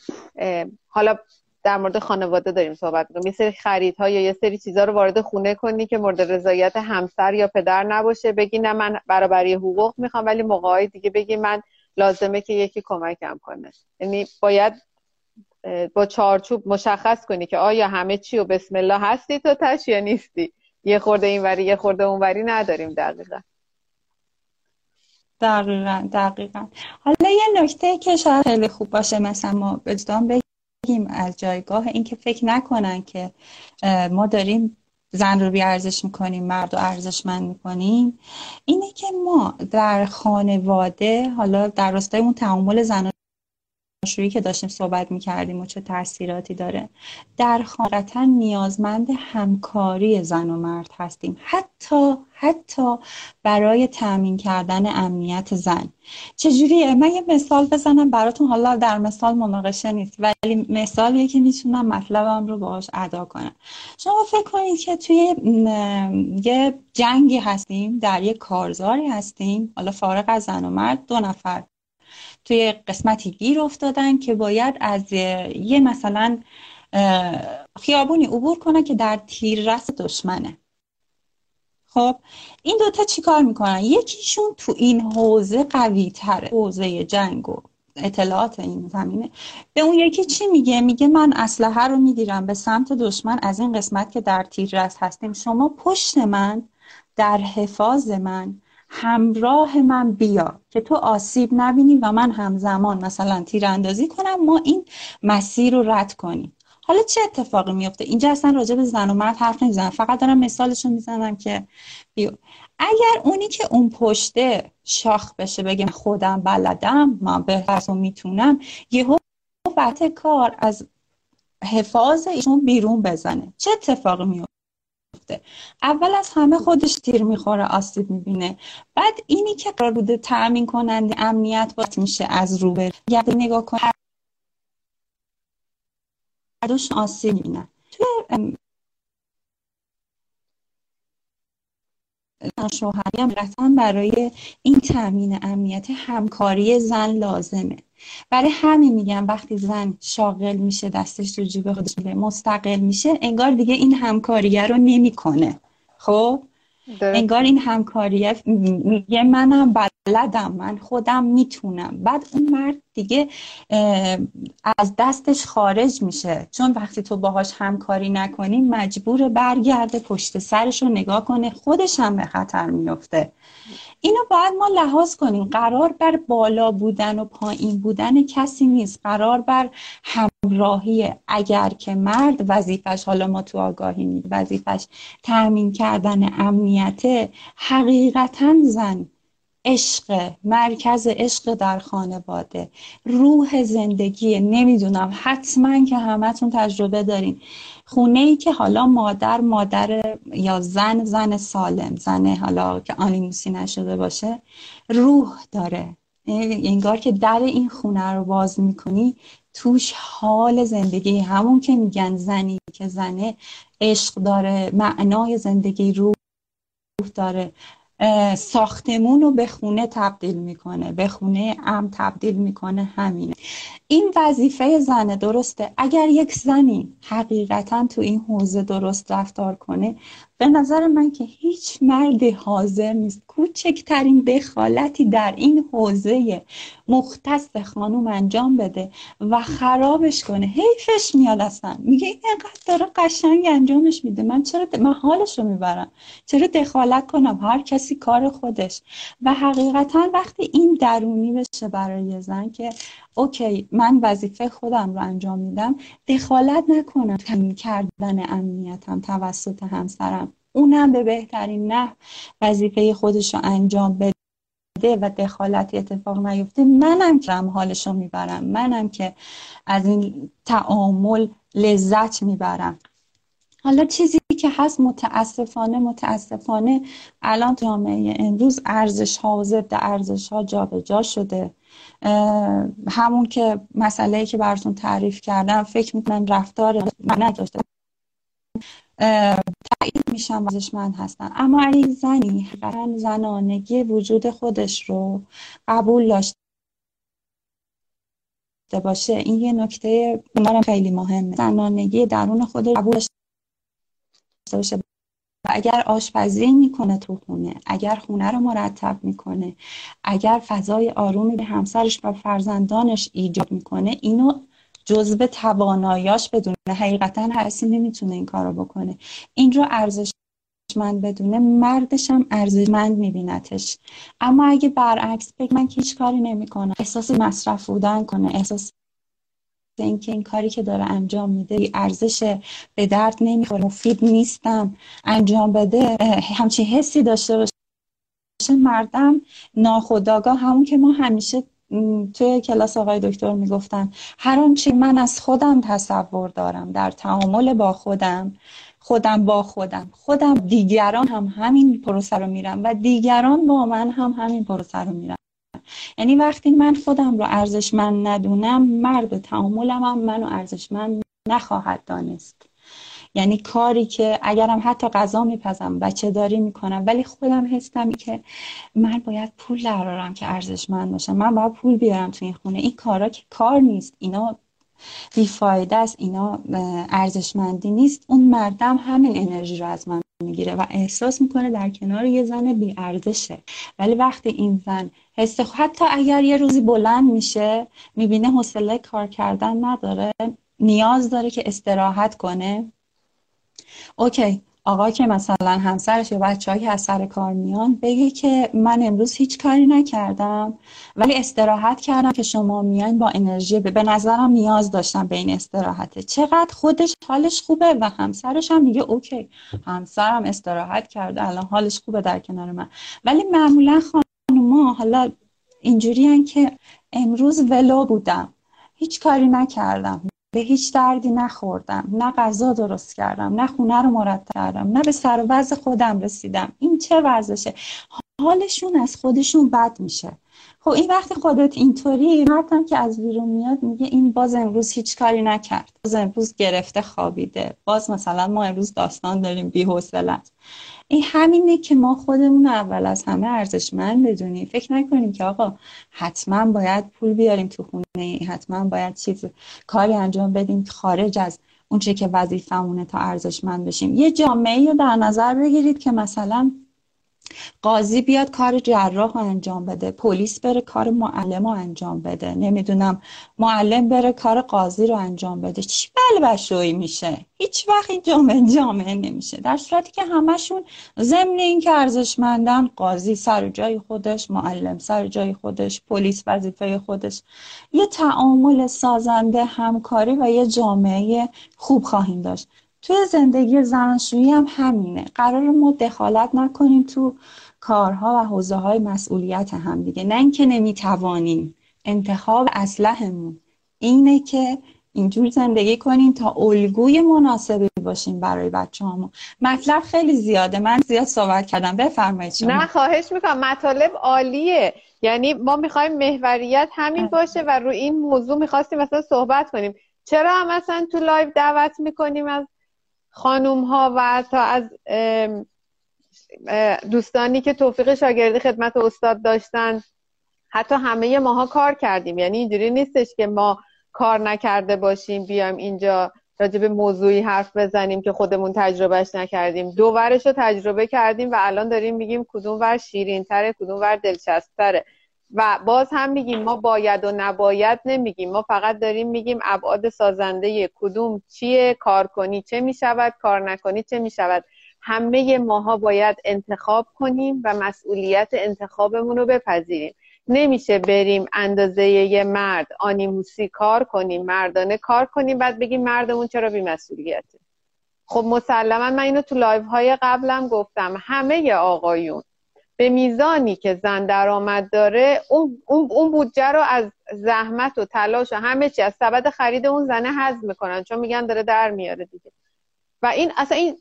حالا در مورد خانواده داریم صحبت می‌کنیم. یه سری خریدها یا یه سری چیزها رو وارد خونه کنی که مورد رضایت همسر یا پدر نباشه. بگی نه من برابری حقوق می‌خوام ولی موقعی دیگه بگی من لازمه که یکی کمکم کنه. یعنی باید با چارچوب مشخص کنی که آیا همه چی و بسم الله هستی تو تش یا نیستی؟ یه خورده اینوری یه خورده اونوری نداریم دقیقا. دقیقا دقیقا. حالا یه نکته که شاید خیلی خوب باشه مثلا ما بجدان بگیم از جایگاه اینکه فکر نکنن که ما داریم زن رو ارزش می‌کنیم مرد رو ارزشمند می‌کنیم. اینه که ما در خانواده حالا در راستای اون تعامل زن شویی که داشتیم صحبت می‌کردیم و چه تاثیراتی داره. در خانواده نیازمند همکاری زن و مرد هستیم. حتی حتی برای تأمین کردن امنیت زن. چجوریه؟ من یه مثال بزنم براتون. حالا در مثال مناقشه نیست ولی مثالیه که می‌تونم مطلبم رو باهاش ادا کنم. شما فکر کنید که توی یه جنگی هستیم در یه کارزاری هستیم. حالا فارغ از زن و مرد دو نفر. توی قسمتی گیر افتادن که باید از یه مثلا خیابونی عبور کنن که در تیررس دشمنه. خب این دوتا چیکار می‌کنن؟ یکیشون تو این حوزه قوی تره حوزه جنگ و اطلاعات این زمینه. به اون یکی چی میگه؟ میگه من اسلحه رو می‌گیرم به سمت دشمن از این قسمت که در تیررس هستیم. شما پشت من در حفاظ من همراه من بیا که تو آسیب نبینی و من همزمان مثلا تیراندازی کنم ما این مسیر رو رد کنیم. حالا چه اتفاقی میفته؟ اینجا اصلا راجع به زن و مرد حرف نمی‌زنم. فقط دارم مثالشون می‌زنم که بیو. اگر اونی که اون پشته شاخ بشه بگه خودم بلدم من بهتر می‌تونم یهو وقت کار از حفاظ ایشون بیرون بزنه. چه اتفاقی میفته؟ اول از همه خودش تیر می‌خوره آسیب می‌بینه. بعد اینی که قرار بوده تأمین کننده امنیت باید میشه از رو به. نگاه کن دوش آسیب می‌بینن توی شوهری هم برای این تامین امنیت همکاری زن لازمه. برای همین میگم وقتی زن شاغل میشه دستش تو جیب خودش میره مستقل میشه انگار دیگه این همکاریه رو نمی‌کنه. خب؟ انگار این همکاریه میگه منم بلدم من خودم می‌تونم. بعد اون مرد دیگه از دستش خارج میشه. چون وقتی تو باهاش همکاری نکنی مجبور برگرده پشت سرش رو نگاه کنه خودش هم به خطر میفته اینو باید ما لحاظ کنیم. قرار بر بالا بودن و پایین بودن کسی نیست. قرار بر همراهی اگر که مرد وظیفش حالا ما تو آگاهی وظیفش تأمین کردن امنیت حقیقتا زن عشق مرکز عشق در خانواده. روح زندگی نمی‌دونم حتما که همتون تجربه دارین. خونه ای که حالا مادر مادر یا زن زن سالم زن حالا که آنیموسی نشده باشه روح داره. انگار که در این خونه رو باز می‌کنی توش حال زندگی. همون که میگن زنی که زنه عشق داره معنای زندگی روح داره. ساختمون رو به خونه تبدیل می‌کنه به خونه ام تبدیل می‌کنه همینه. این وظیفه زنه درسته. اگر یک زنی حقیقتا تو این حوزه درست رفتار کنه به نظر من که هیچ مرد حاضر نیست. کوچکترین دخالتی در این حوزه مختص خانوم انجام بده و خرابش کنه. حیفش میاد اصلا. میگه این انقدر داره قشنگ انجامش میده. من چرا من حالش می‌برم؟ چرا دخالت کنم؟ هر کسی کار خودش. و حقیقتا وقتی این درونی بشه برای زن که اوکی من وظیفه خودم رو انجام میدم. دخالت نکنم تامین کردن امنیتم توسط همسرم. اونم به بهترین نه وظیفه خودش رو انجام بده و دخالتی اتفاق نیفته. منم که حالش رو می‌برم. منم که از این تعامل لذت می‌برم. حالا چیزی که هست متاسفانه متاسفانه الان جامعه امروز ارزش ها و ارزش ها جابجا شده. همون که مسئله که براتون تعریف کردم فکر می‌کنم رفتار نداشته تایید میشن من هستن اما اگه زنی زنانگی وجود خودش رو قبول داشته باشه این یه نکته برام خیلی مهمه. زنانگی درون خود قبول داشته باشه. و اگر آشپزی می‌کنه تو خونه اگر خونه رو مرتب می‌کنه اگر فضای آرومی به همسرش و فرزندانش ایجاد می‌کنه اینو جزء تواناییاش بدونه. حقیقتا هرسی نمی‌تونه این کارو بکنه. این رو ارزشمند بدونه مردش هم ارزشمند میبینتش اما اگه برعکس بگه من هیچ کاری نمی‌کنم. احساس مصرف بودن کنه احساس اینکه این کاری که داره انجام میده ارزش به درد نمی‌خوره. مفید نیستم انجام بده. همچین حسی داشته باشه مردم ناخداگاه همون که ما همیشه توی کلاس آقای دکتر می‌گفتن هر آنچه من از خودم تصور دارم در تعامل با خودم خودم با خودم خودم دیگران هم همین پروسه رو میرم و دیگران با من هم همین پروسه رو میرم یعنی وقتی من خودم رو ارزشمند ندونم مرد تعاملم هم منو ارزشمند نخواهد دانست. یعنی کاری که اگرم حتی غذا میپزم بچه داری می‌کنم ولی خودم حسم که من باید پول درارم که ارزشمند باشم. من باید پول بیارم تو این خونه. این کارا که کار نیست. اینا بیفایده است. اینا ارزشمندی نیست. اون مردم همین انرژی رو از من می‌گیره و احساس می‌کنه در کنار یه زن بی ارزشه ولی وقتی این زن حس حتی اگر یه روزی بلند میشه می‌بینه حوصله کار کردن نداره نیاز داره که استراحت کنه. اوکی. آقا که مثلا همسرش یا بچه که از سر کار میان بگه که من امروز هیچ کاری نکردم ولی استراحت کردم که شما میان با انرژی به نظرم نیاز داشتم به این استراحته. چقدر خودش حالش خوبه و همسرش هم میگه اوکی همسرم استراحت کرده الان حالش خوبه در کنار من. ولی معمولا خانوما حالا اینجوری که امروز ولو بودم هیچ کاری نکردم. به هیچ دردی نخوردم. نه غذا درست کردم نه خونه رو مرتب کردم نه به سر وضع خودم رسیدم. این چه ورزشه؟ حالشون از خودشون بد میشه. خب این وقتی خودت اینطوری مردم که از بیرون میاد میگه این باز امروز هیچ کاری نکرد. باز امروز گرفته خوابیده. باز مثلا ما امروز داستان داریم بی این همینه که ما خودمون اول از همه ارزشمند بدونیم. فکر نکنیم که آقا حتما باید پول بیاریم تو خونه حتما باید چیز کاری انجام بدیم خارج از اونچه که وظیفمونه تا ارزشمند بشیم. یه جامعه رو در نظر بگیرید که مثلا قاضی بیاد کار جراح رو انجام بده پلیس بره کار معلم رو انجام بده. نمی‌دونم معلم بره کار قاضی رو انجام بده. چی بلبشویی میشه؟ هیچ وقت این جامعه جامعه نمیشه. در صورتی که همشون ضمن این که ارزشمندن قاضی سر جای خودش معلم سر جای خودش پلیس وظیفه خودش. یه تعامل سازنده همکاری و یه جامعه خوب خواهیم داشت. توی زندگی زناشویی هم همینه. قرار ما دخالت نکنیم تو کارها و حوزه های مسئولیت هم دیگه. نه اینکه نمی‌توانیم. انتخاب اسلحمون اینه که اینجور زندگی کنیم تا الگوی مناسبی باشیم برای بچه همون مطلب خیلی زیاده. من زیاد صحبت کردم. بفرمایید شما. نه خواهش می‌کنم. مطالب عالیه. یعنی ما می‌خوایم محوریت همین. باشه و رو این موضوع می‌خواستیم مثلا صحبت کنیم. چرا هم مثلا تو live دعوت می‌کنیم از خانوم ها و تا از دوستانی که توفیق شاگردی خدمت استاد داشتن حتی همه ماها کار کردیم. یعنی اینجوری نیستش که ما کار نکرده باشیم بیایم اینجا راجع به موضوعی حرف بزنیم که خودمون تجربهش نکردیم. دو ورش رو تجربه کردیم و الان داریم میگیم کدوم ور شیرین تره کدوم ور دلچسب تره و باز هم میگیم ما باید و نباید نمیگیم. ما فقط داریم میگیم ابعاد سازنده کدوم چیه کار کنی چه می‌شود کار نکنی چه می‌شود. همه ماها باید انتخاب کنیم و مسئولیت انتخابمون رو بپذیریم. نمیشه بریم اندازه یه مرد آنیموسی کار کنیم مردانه کار کنیم بعد بگیم مردمون چرا بیمسئولیته. خب مسلما من اینو تو live های قبلم گفتم. همه آقایون به میزانی که زن درآمد داره اون, اون بودجه رو از زحمت و تلاش و همه چی از سبد خرید اون زنه حذف می‌کنن چون میگن داره در میاره دیگه. و این اصلا این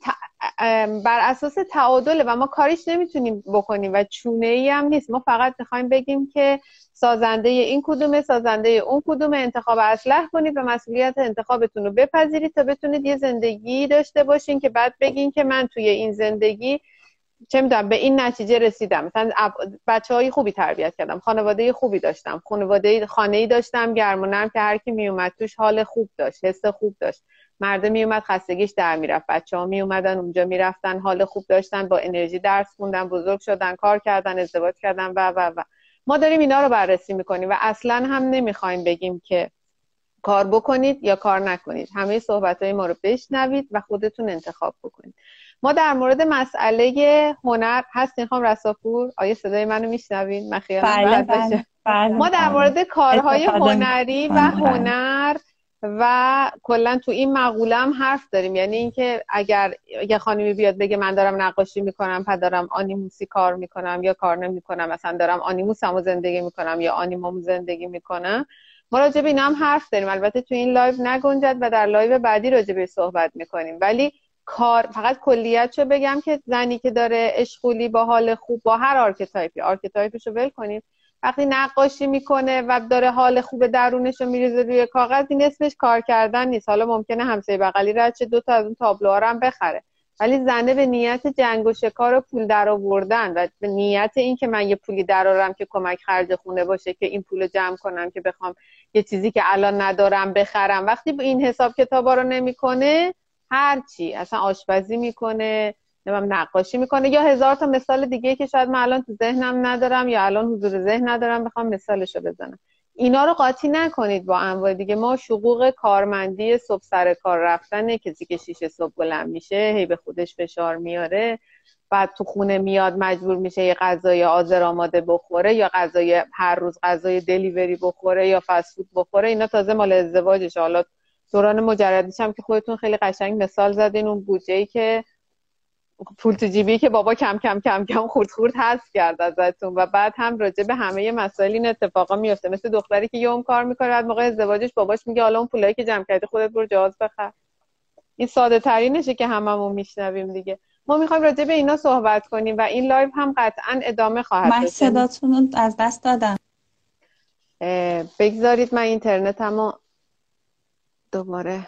بر اساس تعادله و ما کاریش نمی‌تونیم بکنیم و چونه ای هم نیست. ما فقط می‌خوایم بگیم که سازنده این کدومه سازنده اون کدومه انتخاب اصلح کنید و مسئولیت انتخابتون رو بپذیرید تا بتونید یه زندگی داشته باشین که بعد بگین که من توی این زندگی چه می‌دونم به این نتیجه رسیدم. مثلا بچه های خوبی تربیت کردم خانواده خوبی داشتم. خانواده خانه ای داشتم گرم که هر کی میومد توش حال خوب داشت حس خوب داشت. مرده میومد خستگیش در می‌رفت. بچه ها میومدن اونجا می‌رفتن حال خوب داشتن با انرژی درس خوندن بزرگ شدن کار کردن ازدواج کردن و و و. ما داریم اینا رو بررسی می‌کنیم و اصلا هم نمی‌خوایم بگیم که کار بکنید یا کار نکنید. همه صحبت های ما رو بشنوید و خودتون انتخاب بکنید. ما در مورد مسئله هنر هستین خانم رساپور آیا صدای منو میشنوید من بله بله بله ما در مورد کارهای هنری و هنر و کلا تو این مقوله هم حرف داریم. یعنی اینکه اگر یه خانمی بیاد بگه من دارم نقاشی می‌کنم پس دارم animus ی کار می‌کنم یا کار نمی‌کنم. مثلا دارم آنیموسمو زندگی می‌کنم یا آنیموم زندگی می‌کنم. ما راجع به اینا هم حرف داریم. البته تو این live نگنجد و در live بعدی راجع به صحبت می‌کنیم. ولی کار فقط کلیتشو بگم که زنی که داره اشغولی با حال خوب با هر archetype ی archetype شو ول کنیم وقتی نقاشی می‌کنه و داره حال خوب درونش رو میریزه روی کاغذ این اسمش کار کردن نیست. حالا ممکنه همسایه بغلی رد شه دو تا از اون تابلوها هم بخره. ولی زنه به نیت جنگ و شکار و پول در آوردن و به نیت این که من یه پولی درارم که کمک خرج خونه باشه که این پول جمع کنم که بخوام یه چیزی که الان ندارم بخرم. وقتی این حساب کتابا رو نمی‌کنه هرچی اصلا آشپزی می‌کنه نقاشی می‌کنه. یا هزار تا مثال دیگه که شاید من الان تو ذهنم ندارم یا الان حضور ذهن ندارم بخوام مثالشو بزنم. اینا رو قاطی نکنید با انواع دیگه. ما شقوق کارمندی صبح سر کار رفتن کسی که شیشه صبح بلند میشه هی به خودش فشار میاره. بعد تو خونه میاد مجبور میشه یه غذای آذر آماده بخوره یا غذای هر روز غذای دلیوری بخوره یا فسفود بخوره. اینا تازه مال ازدواجش حالا دوران مجردیش هم که خودتون خیلی قشنگ مثال زدین اون بودجه که پول تو جیبی که بابا کم کم کم کم خورد خورد هست کرد ازتون و بعد هم راجع به همه مسائل این اتفاقا میفته. مثل دختری که یه کار می‌کنه بعد موقع ازدواجش باباش میگه حالا اون پولایی که جمع کردی خودت برو جهاز بخر. این ساده ترینشه که هممون میشنویم دیگه. ما می‌خوایم راجع به اینا صحبت کنیم و این live هم قطعا ادامه خواهد من صداتون از دست دادم. بگذارید من اینترنتمو دوباره.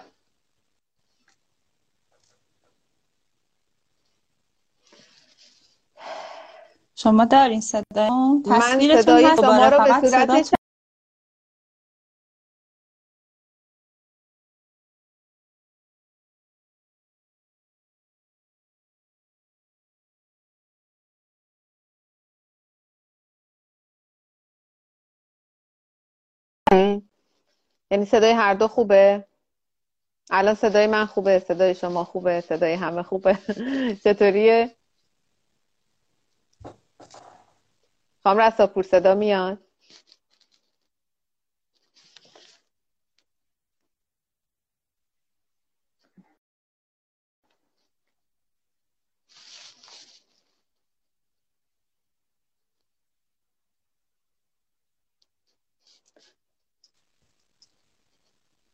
شما دارین صدا من صدای شما رو به صورت یعنی صدای هر دو خوبه؟ الان صدای من خوبه صدای شما خوبه صدای همه خوبه. چطوریه؟ خام رساپور صدا میاد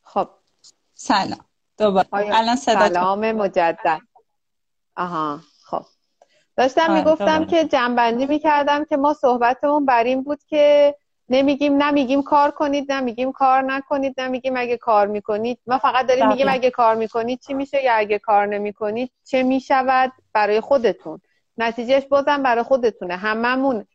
خب سلام. دوباره. الان صدا سلام مجدد. آها داشتم آره، می‌گفتم که جنبندی می‌کردم که ما صحبتمون بر این بود که نمیگیم نمیگیم کار کنید نمیگیم کار نکنید نمیگیم اگه کار می‌کنید. ما فقط داریم میگیم اگه کار می‌کنید چی میشه یا اگه کار نمی‌کنید چه می‌شود برای خودتون. نتیجهش بازم برای خودتونه. هممون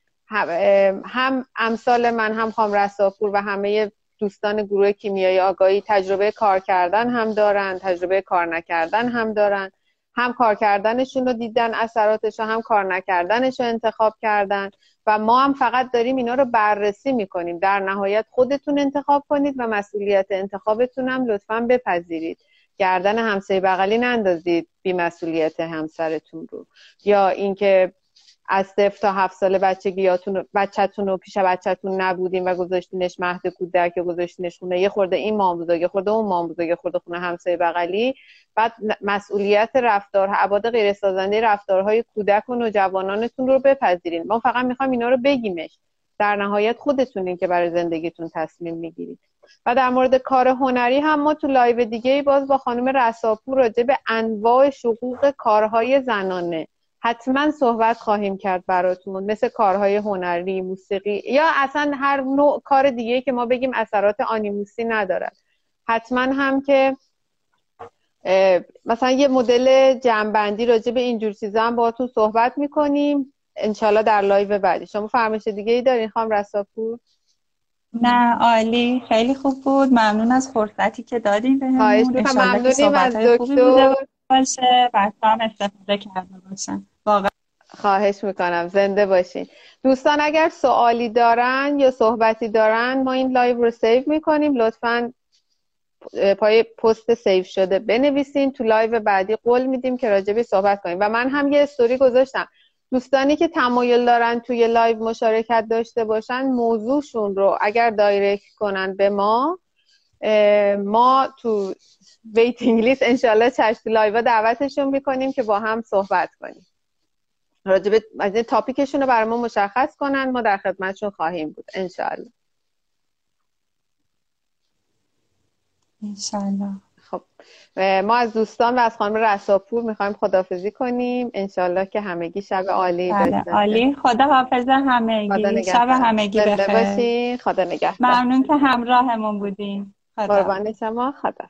هم امثال من هم خام رساپور و همه دوستان گروه کیمیایی آگاهی تجربه کار کردن هم دارن تجربه کار نکردن هم دارن. هم کار کردنشون رو دیدن اثراتش رو هم کار نکردنش رو انتخاب کردن. و ما هم فقط داریم اینا رو بررسی می‌کنیم. در نهایت خودتون انتخاب کنید و مسئولیت انتخابتون هم لطفا بپذیرید. گردن همسایه بغلی نندازید بی مسئولیت همسرتون رو. یا اینکه از صفر تا هفت سال بچگیاتون بچهتون رو پیش بچهتون نبودیم و گذاشتینش مهد کودک یا گذاشتینش خونه. یه خورده این مام بزرگ خورده اون مام بزرگ خورده خونه همسایه بغلی. بعد مسئولیت رفتار ابعاد غیر سازنده رفتارهای کودک و نوجوانانتون رو بپذیرین. ما فقط می‌خوایم اینا رو بگیمش. در نهایت خودتونین که برای زندگیتون تصمیم می‌گیرید. و در مورد کار هنری هم ما تو live دیگه باز با خانم رساپور راجع به انواع شقوق کارهای زنانه حتما صحبت خواهیم کرد براتون. مثل کارهای هنری موسیقی یا اصلا هر نوع کار دیگه که ما بگیم اثرات animus ی ندارد حتما هم که مثلا یه مدل جمع‌بندی راجع به اینجور چیزا هم باهاتون صحبت می‌کنیم. انشالله در live بعدی. شما فرمایش دیگه ای دارین خواهم رساپور؟ نه عالی. خیلی خوب بود. ممنون از فرصتی که دادین بهمون. ممنونیم از دکتر. باشه هم استفاده کرده باشن. واقعا. خواهش می‌کنم. زنده باشین. دوستان اگر سوالی دارن یا صحبتی دارن ما این live رو save می‌کنیم. لطفا پای پست save شده بنویسین. تو live بعدی قول میدیم که راجبش صحبت کنیم. و من هم یه استوری گذاشتم. دوستانی که تمایل دارن توی live مشارکت داشته باشن موضوعشون رو اگر direct کنن به ما ما تو waiting list انشالله جهت live دعوتشون می‌کنیم که با هم صحبت کنیم. راجب از این topic شون رو برای ما مشخص کنن. ما در خدمتشون خواهیم بود. انشالله انشالله خب. ما از دوستان و از خانم رساپور می‌خوایم خدافزی کنیم. انشالله که همگی شب عالی بله. عالی. خدا حافظ همگی شب همگی بخیر. خدا نگهدار. ممنون که همراهمون بودین. قربان شما. خدا.